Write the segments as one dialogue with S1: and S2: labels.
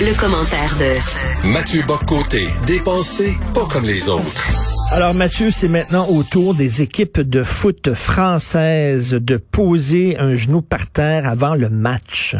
S1: Le, commentaire de
S2: Mathieu Boccoté, dépensé pas comme les autres.
S3: Alors Mathieu, c'est maintenant au tour des équipes de foot françaises de poser un genou par terre avant le match.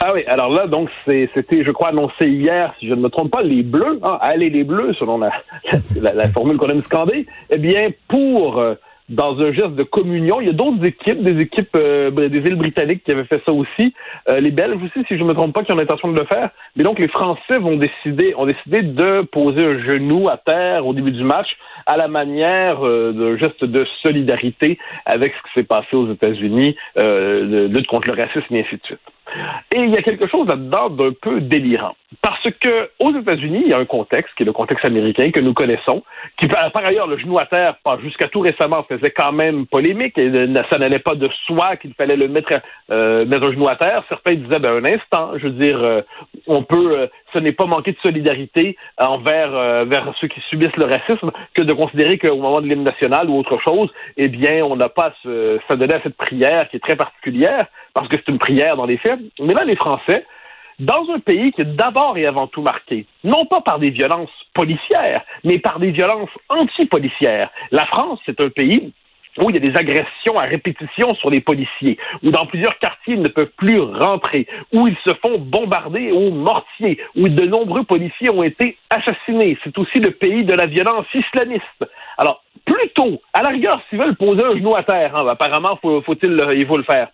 S4: Ah oui, alors là, donc, c'était, je crois, annoncé hier, si je ne me trompe pas, les Bleus, hein, allez les Bleus, selon la, la, formule qu'on aime scander, eh bien, pour euh, dans un geste de communion. Il y a d'autres équipes, des équipes euh, des îles britanniques qui avaient fait ça aussi. Euh, les Belges aussi, si je ne me trompe pas, qui ont l'intention de le faire. Mais donc les Français vont décider, ont décidé de poser un genou à terre au début du match à la manière euh, d'un geste de solidarité avec ce qui s'est passé aux États-Unis, de lutte contre le racisme et ainsi de suite. Et il y a quelque chose là-dedans d'un peu délirant. Parce que aux États-Unis, il y a un contexte, qui est le contexte américain que nous connaissons, qui par ailleurs, le genou à terre, jusqu'à tout récemment, faisait quand même polémique, et ça n'allait pas de soi qu'il fallait le mettre, euh, un genou à terre. Certains disaient, ben, un instant, je veux dire, euh, on peut, euh, ce n'est pas manquer de solidarité envers vers ceux qui subissent le racisme que de considérer qu'au moment de l'hymne national ou autre chose, eh bien, on n'a pas s'adonner à cette prière qui est très particulière, parce que c'est une prière dans les faits. Mais là, les Français, dans un pays qui est d'abord et avant tout marqué, non pas par des violences policières, mais par des violences anti-policières. La France, c'est un pays où il y a des agressions à répétition sur les policiers, où dans plusieurs quartiers, ils ne peuvent plus rentrer, où ils se font bombarder au mortier, où de nombreux policiers ont été assassinés. C'est aussi le pays de la violence islamiste. Alors, plutôt, à la rigueur, s'ils veulent poser un genou à terre, hein, apparemment, faut-il, il faut le faire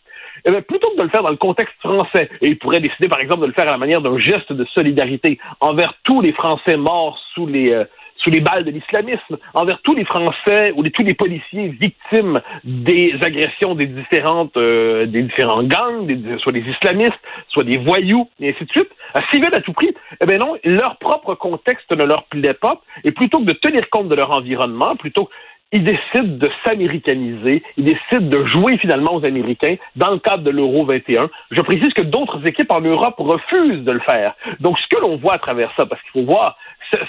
S4: eh plutôt que de le faire dans le contexte français, et il pourrait décider, par exemple, de le faire à la manière d'un geste de solidarité envers tous les Français morts sous les, euh, sous les balles de l'islamisme, envers tous les Français ou tous les policiers victimes des agressions des différentes euh, des différents gangs, soit des islamistes, soit des voyous, et ainsi de suite, à civil à tout prix, eh bien non, leur propre contexte ne leur plaît pas, et plutôt que de tenir compte de leur environnement, plutôt ils décident de s'américaniser, ils décident de jouer finalement aux Américains dans le cadre de l'Euro 21. Je précise que d'autres équipes en Europe refusent de le faire. Donc, ce que l'on voit à travers ça, parce qu'il faut voir,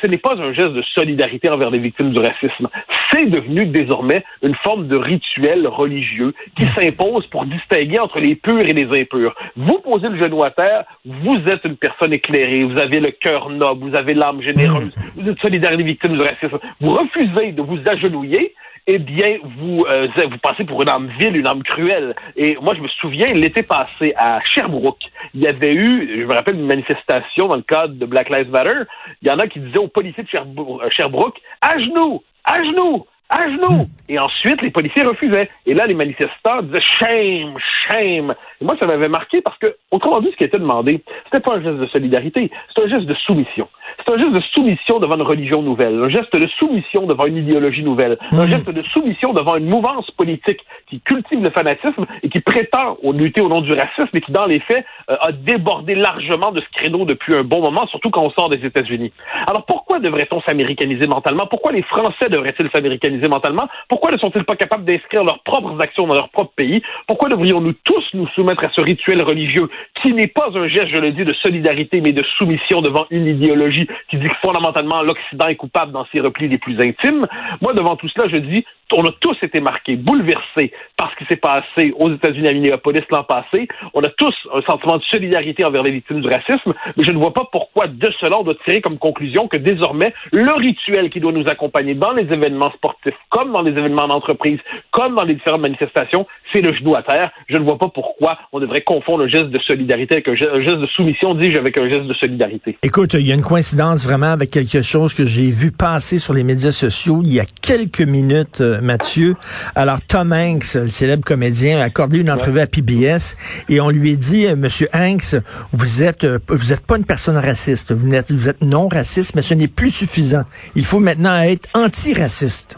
S4: ce, n'est pas un geste de solidarité envers les victimes du racisme. C'est devenu désormais une forme de rituel religieux qui s'impose pour distinguer entre les purs et les impurs. Vous posez le genou à terre, vous êtes une personne éclairée, vous avez le cœur noble, vous avez l'âme généreuse, vous êtes solidaire des victimes du racisme. Vous refusez de vous agenouiller eh bien, vous euh, vous passez pour une âme vile, une âme cruelle. Et moi, je me souviens, l'été passé, à Sherbrooke, il y avait eu, je me rappelle, une manifestation dans le cadre de Black Lives Matter. Il y en a qui disaient aux policiers de euh, Sherbrooke, à genoux, à genoux, à genoux. Et ensuite, les policiers refusaient. Et là, les manifestants disaient shame, shame. Et moi, ça m'avait marqué parce que, autrement dit, ce qui était demandé, c'était pas un geste de solidarité, c'était un geste de soumission. C'est un geste de soumission devant une religion nouvelle, un geste de soumission devant une idéologie nouvelle, un hmm. geste de soumission devant une mouvance politique qui cultive le fanatisme et qui prétend lutter au nom du racisme et qui, dans les faits, euh, a débordé largement de ce créneau depuis un bon moment, surtout quand on sort des États-Unis. Alors pourquoi devrait-on s'américaniser mentalement? Pourquoi les Français devraient-ils s'américaniser mentalement? Pourquoi ne sont-ils pas capables d'inscrire leurs propres actions dans leur propre pays? Pourquoi devrions-nous tous nous soumettre à ce rituel religieux qui n'est pas un geste, je le dis, de solidarité, mais de soumission devant une idéologie qui dit que fondamentalement l'Occident est coupable dans ses replis les plus intimes. Moi, devant tout cela, je dis, on a tous été marqués, bouleversés par ce qui s'est passé aux États-Unis à Minneapolis l'an passé. On a tous un sentiment de solidarité envers les victimes du racisme, mais je ne vois pas pourquoi de cela on doit tirer comme conclusion que désormais le rituel qui doit nous accompagner dans les événements sportifs, comme dans les événements d'entreprise, comme dans les différentes manifestations, c'est le genou à terre. Je ne vois pas pourquoi on devrait confondre un geste de solidarité avec un geste de soumission, dis-je, avec un geste de solidarité.
S3: Écoute, il y a une coïncidence vraiment avec quelque chose que j'ai vu passer sur les médias sociaux il y a quelques minutes, euh, Mathieu. Alors, Tom Hanks, le célèbre comédien, a accordé une entrevue à PBS et on lui a dit, euh, Monsieur Hanks, vous êtes, euh, vous êtes pas une personne raciste, vous êtes, vous êtes non raciste, mais ce n'est plus suffisant. Il faut maintenant être anti-raciste.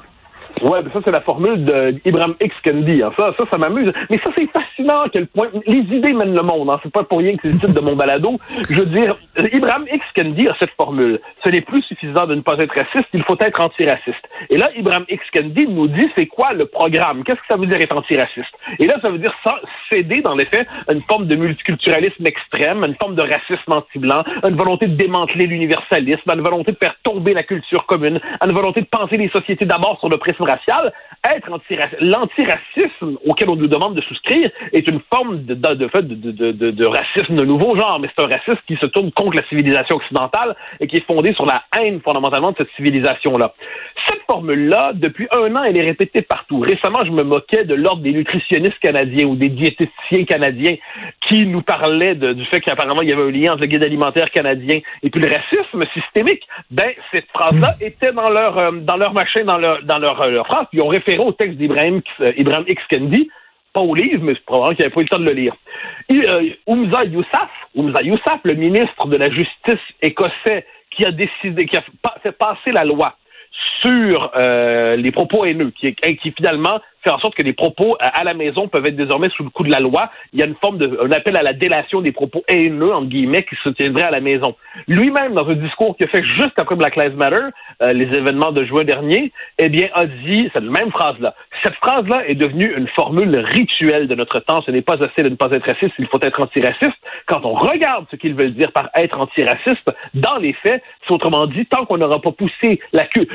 S4: Ouais, ça c'est la formule d'Ibrahim X Kendi. Hein. Ça, ça, ça m'amuse. Mais ça c'est fascinant à quel point les idées mènent le monde. Hein. C'est pas pour rien que c'est le titre de mon balado. Je veux dire, Ibrahim X Kendi a cette formule. Ce n'est plus suffisant de ne pas être raciste, il faut être antiraciste. Et là, Ibrahim X Kendi nous dit c'est quoi le programme? Qu'est-ce que ça veut dire être antiraciste? Et là, ça veut dire céder dans les faits à une forme de multiculturalisme extrême, une forme de racisme anti-blanc, une volonté de démanteler l'universalisme, une volonté de faire tomber la culture commune, une volonté de penser les sociétés d'abord sur le prisme racial, être l'antiracisme auquel on nous demande de souscrire est une forme de, racisme de nouveau genre, mais c'est un racisme qui se tourne contre la civilisation occidentale et qui est fondé sur la haine fondamentalement de cette civilisation-là. Formule-là, depuis un an, elle est répétée partout. Récemment, je me moquais de l'ordre des nutritionnistes canadiens ou des diététiciens canadiens qui nous parlaient du fait qu'apparemment il y avait un lien entre le guide alimentaire canadien et puis le racisme systémique. Ben, cette phrase-là était dans leur euh, dans leur machin, dans leur dans leur, euh, leur phrase. Ils ont référé au texte d'Ibrahim euh, Ibrahim X Kendi, pas au livre, mais c'est probablement qu'il n'avait pas eu le temps de le lire. Euh, Oumza Youssaf, Oumza Youssaf, le ministre de la Justice écossais, qui a décidé, qui a fait passer la loi sur euh, les propos haineux, qui, qui finalement faire en sorte que les propos à la maison peuvent être désormais sous le coup de la loi. Il y a une forme de, un appel à la délation des propos haineux, entre guillemets, qui se tiendrait à la maison. Lui-même, dans un discours qu'il a fait juste après Black Lives Matter, euh, les événements de juin dernier, eh bien, a dit cette même phrase-là. Cette phrase-là est devenue une formule rituelle de notre temps. Ce n'est pas assez de ne pas être raciste, il faut être antiraciste. Quand on regarde ce qu'ils veulent dire par être antiraciste, dans les faits, c'est autrement dit, tant qu'on n'aura pas poussé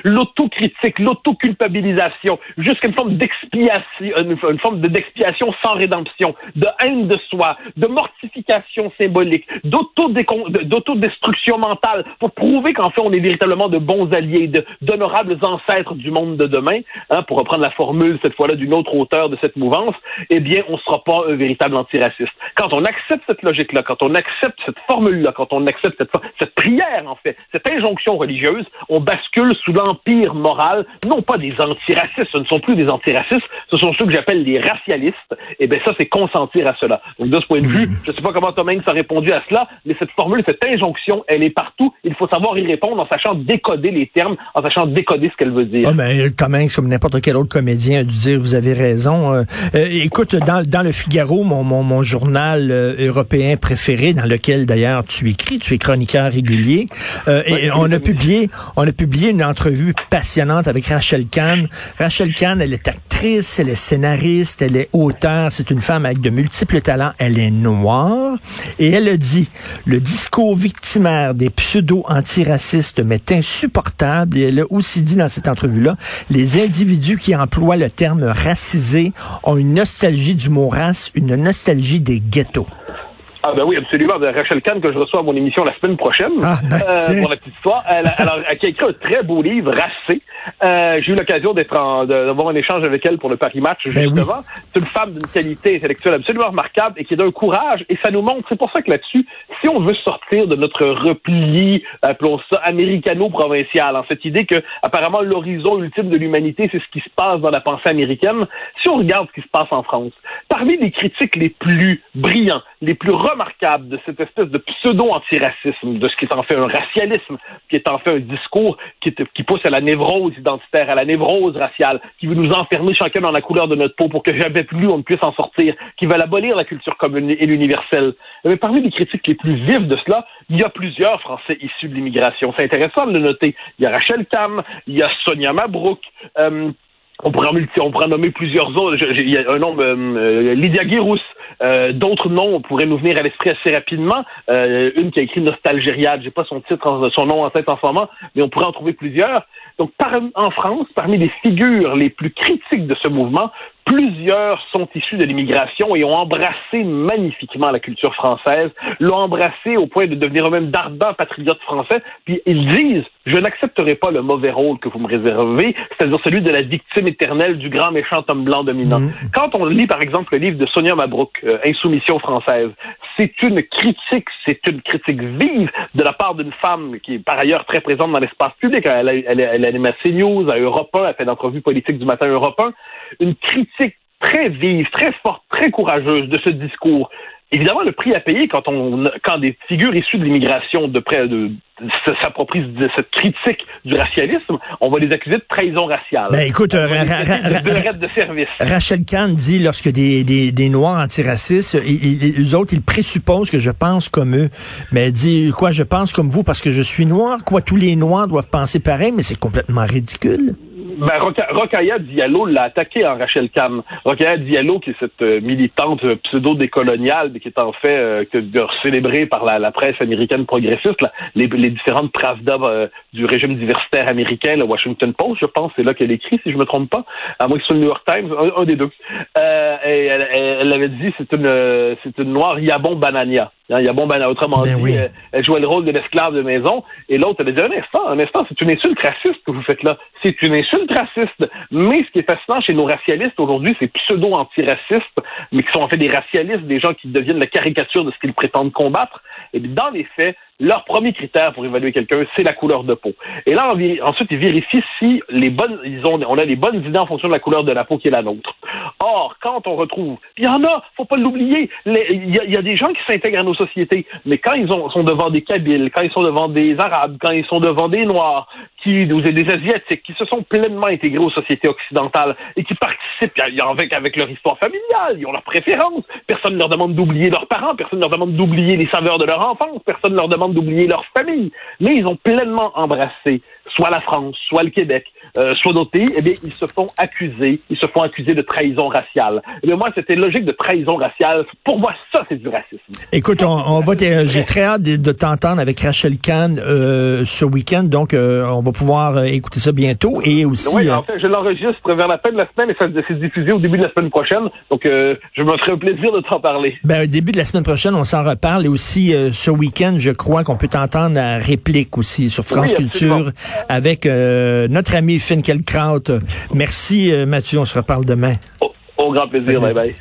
S4: l'autocritique, l'autoculpabilisation, jusqu'à une forme d'explication une, forme d'expiation sans rédemption, de haine de soi, de mortification symbolique, d'autodestruction mentale, pour prouver qu'en fait on est véritablement de bons alliés, d'honorables ancêtres du monde de demain, hein, pour reprendre la formule cette fois-là d'une autre auteur de cette mouvance, eh bien on ne sera pas un véritable antiraciste. Quand on accepte cette logique-là, quand on accepte cette formule-là, quand on accepte cette, cette prière en fait, cette injonction religieuse, on bascule sous l'empire moral, non pas des antiracistes, ce ne sont plus des antiracistes, ce sont ceux que j'appelle les racialistes. Et eh bien ça, c'est consentir à cela. Donc de ce point de vue, hmm. je ne sais pas comment Tom Hanks a répondu à cela, mais cette formule, cette injonction, elle est partout. Il faut savoir y répondre en sachant décoder les termes, en sachant décoder ce qu'elle veut dire.
S3: Ah, mais Tom Hanks, comme n'importe quel autre comédien, a dû dire, vous avez raison. Euh, euh, écoute, dans, dans le Figaro, mon, mon, mon journal euh, européen préféré, dans lequel d'ailleurs tu écris, tu es chroniqueur régulier, et on a publié, on a publié une entrevue passionnante avec Rachel Kahn. Rachel Kahn, elle est actrice elle est scénariste, elle est auteur, c'est une femme avec de multiples talents, elle est noire, et elle a dit, le discours victimaire des pseudo-antiracistes m'est insupportable, et elle a aussi dit dans cette entrevue-là, les individus qui emploient le terme racisé ont une nostalgie du mot race, une nostalgie des ghettos.
S4: Ah ben oui, absolument. De Rachel Kahn que je reçois à mon émission la semaine prochaine ah, ben, euh, pour la petite histoire. Elle, alors, elle a écrit un très beau livre, Racé. Euh, J'ai eu l'occasion d'être d'avoir un échange avec elle pour le Paris Match ben justement. C'est une femme d'une qualité intellectuelle absolument remarquable et qui est d'un courage. Et ça nous montre. C'est pour ça que là-dessus, si on veut sortir de notre repli, appelons ça américano-provincial, en cette idée que apparemment l'horizon ultime de l'humanité, c'est ce qui se passe dans la pensée américaine. Si on regarde ce qui se passe en France, parmi les critiques les plus brillants, les plus remarquable de cette espèce de pseudo-antiracisme, de ce qui est en fait un racialisme, qui est en fait un discours qui, pousse à la névrose identitaire, à la névrose raciale, qui veut nous enfermer chacun dans la couleur de notre peau pour que jamais plus on ne puisse en sortir, qui veut abolir la culture commune et l'universel. Mais parmi les critiques les plus vives de cela, il y a plusieurs Français issus de l'immigration. C'est intéressant de le noter. Il y a Rachel Tam, il y a Sonia Mabrouk, euh, on pourrait, on pourrait nommer plusieurs autres. Il y a un nom, euh, euh, Lydia Guérousse. Euh, d'autres noms pourraient nous venir à l'esprit assez rapidement. une qui a écrit Nostalgériade, j'ai pas son titre, son nom en tête en ce moment, mais on pourrait en trouver plusieurs. Donc, en France, parmi les figures les plus critiques de ce mouvement, Plusieurs sont issus de l'immigration et ont embrassé magnifiquement la culture française, l'ont embrassé au point de devenir eux-mêmes d'ardents patriotes français. Puis ils disent, je n'accepterai pas le mauvais rôle que vous me réservez, c'est-à-dire celui de la victime éternelle du grand méchant homme blanc dominant. Mhm. Quand on lit par exemple le livre de Sonia Mabrouk, euh, Insoumission française, c'est une critique, c'est une critique vive de la part d'une femme qui est par ailleurs très présente dans l'espace public. Elle, elle, elle, anime à CNews, à Europe 1, elle fait d'entrevues politiques du matin Europe 1. Une critique très vive, très forte, très courageuse de ce discours. évidemment, le prix à payer quand on quand des figures issues de l'immigration de près de s'approprient cette critique du racialisme, on va les accuser de trahison raciale.
S3: Ben écoute,
S4: de, de service.
S3: Rachel Kahn dit lorsque des, des, des Noirs antiracistes, les autres, ils présupposent que je pense comme eux. Mais elle dit quoi, je pense comme vous parce que je suis noir. Quoi, tous les Noirs doivent penser pareil, mais c'est complètement ridicule.
S4: Ben, Rokhaya Diallo l'a attaqué en Rachel Kahn. Rokhaya Diallo, qui est cette euh, militante euh, pseudo-décoloniale, mais qui est en fait euh, célébrée par la, presse américaine progressiste, les, différentes Pravda euh, du régime diversitaire américain, le Washington Post, je pense, c'est là qu'elle écrit, si je me trompe pas, à moins que ce soit le New York Times, un, des deux. et elle, elle, avait dit, c'est une, c'est une noire Yabon Banania. Hein, Yabon Banania, autrement ben dit, elle, jouait le rôle de l'esclave de maison. Et l'autre, elle a dit, un instant, un instant, c'est une insulte raciste que vous faites là. C'est une insulte raciste. Mais ce qui est fascinant chez nos racialistes aujourd'hui, c'est pseudo-antiracistes, mais qui sont en fait des racialistes, des gens qui deviennent la caricature de ce qu'ils prétendent combattre. Et dans les faits, leur premier critère pour évaluer quelqu'un, c'est la couleur de peau. Et là, ensuite, ils vérifient si les bonnes, ils ont, on a les bonnes idées en fonction de la couleur de la peau qui est la nôtre. Or, quand on retrouve, il y en a, faut pas l'oublier, il y, a des gens qui s'intègrent à nos sociétés, mais quand ils sont devant des Kabyles, quand ils sont devant des Arabes, quand ils sont devant des Noirs, qui, ou des Asiatiques, qui se sont pleinement intégrés aux sociétés occidentales et qui participent avec, avec leur histoire familiale, ils ont leurs préférences. Personne ne leur demande d'oublier leurs parents, personne ne leur demande d'oublier les saveurs de leur enfance, personne ne leur demande d'oublier leur famille. Mais ils ont pleinement embrassé soit la France, soit le Québec, euh, soit d'autres pays, eh bien, ils se font accuser, ils se font accuser de trahison raciale. Eh moi, c'était logique de trahison raciale. Pour moi, ça, c'est du racisme.
S3: Écoute, on, on va, j'ai très hâte de, t'entendre avec Rachel Kahn euh, ce week-end, donc euh, on va pouvoir euh, écouter ça bientôt. Et aussi,
S4: oui, en fait, je l'enregistre vers la fin de la semaine et ça s'est diffusé au début de la semaine prochaine. Donc, je me ferai un plaisir de t'en parler.
S3: Ben, au début de la semaine prochaine, on s'en reparle. Et aussi, ce week-end, je crois qu'on peut t'entendre à réplique aussi sur France Culture avec notre ami Finkelkraut. Merci, Mathieu. On se reparle demain.
S4: Au, grand plaisir. Bye bye.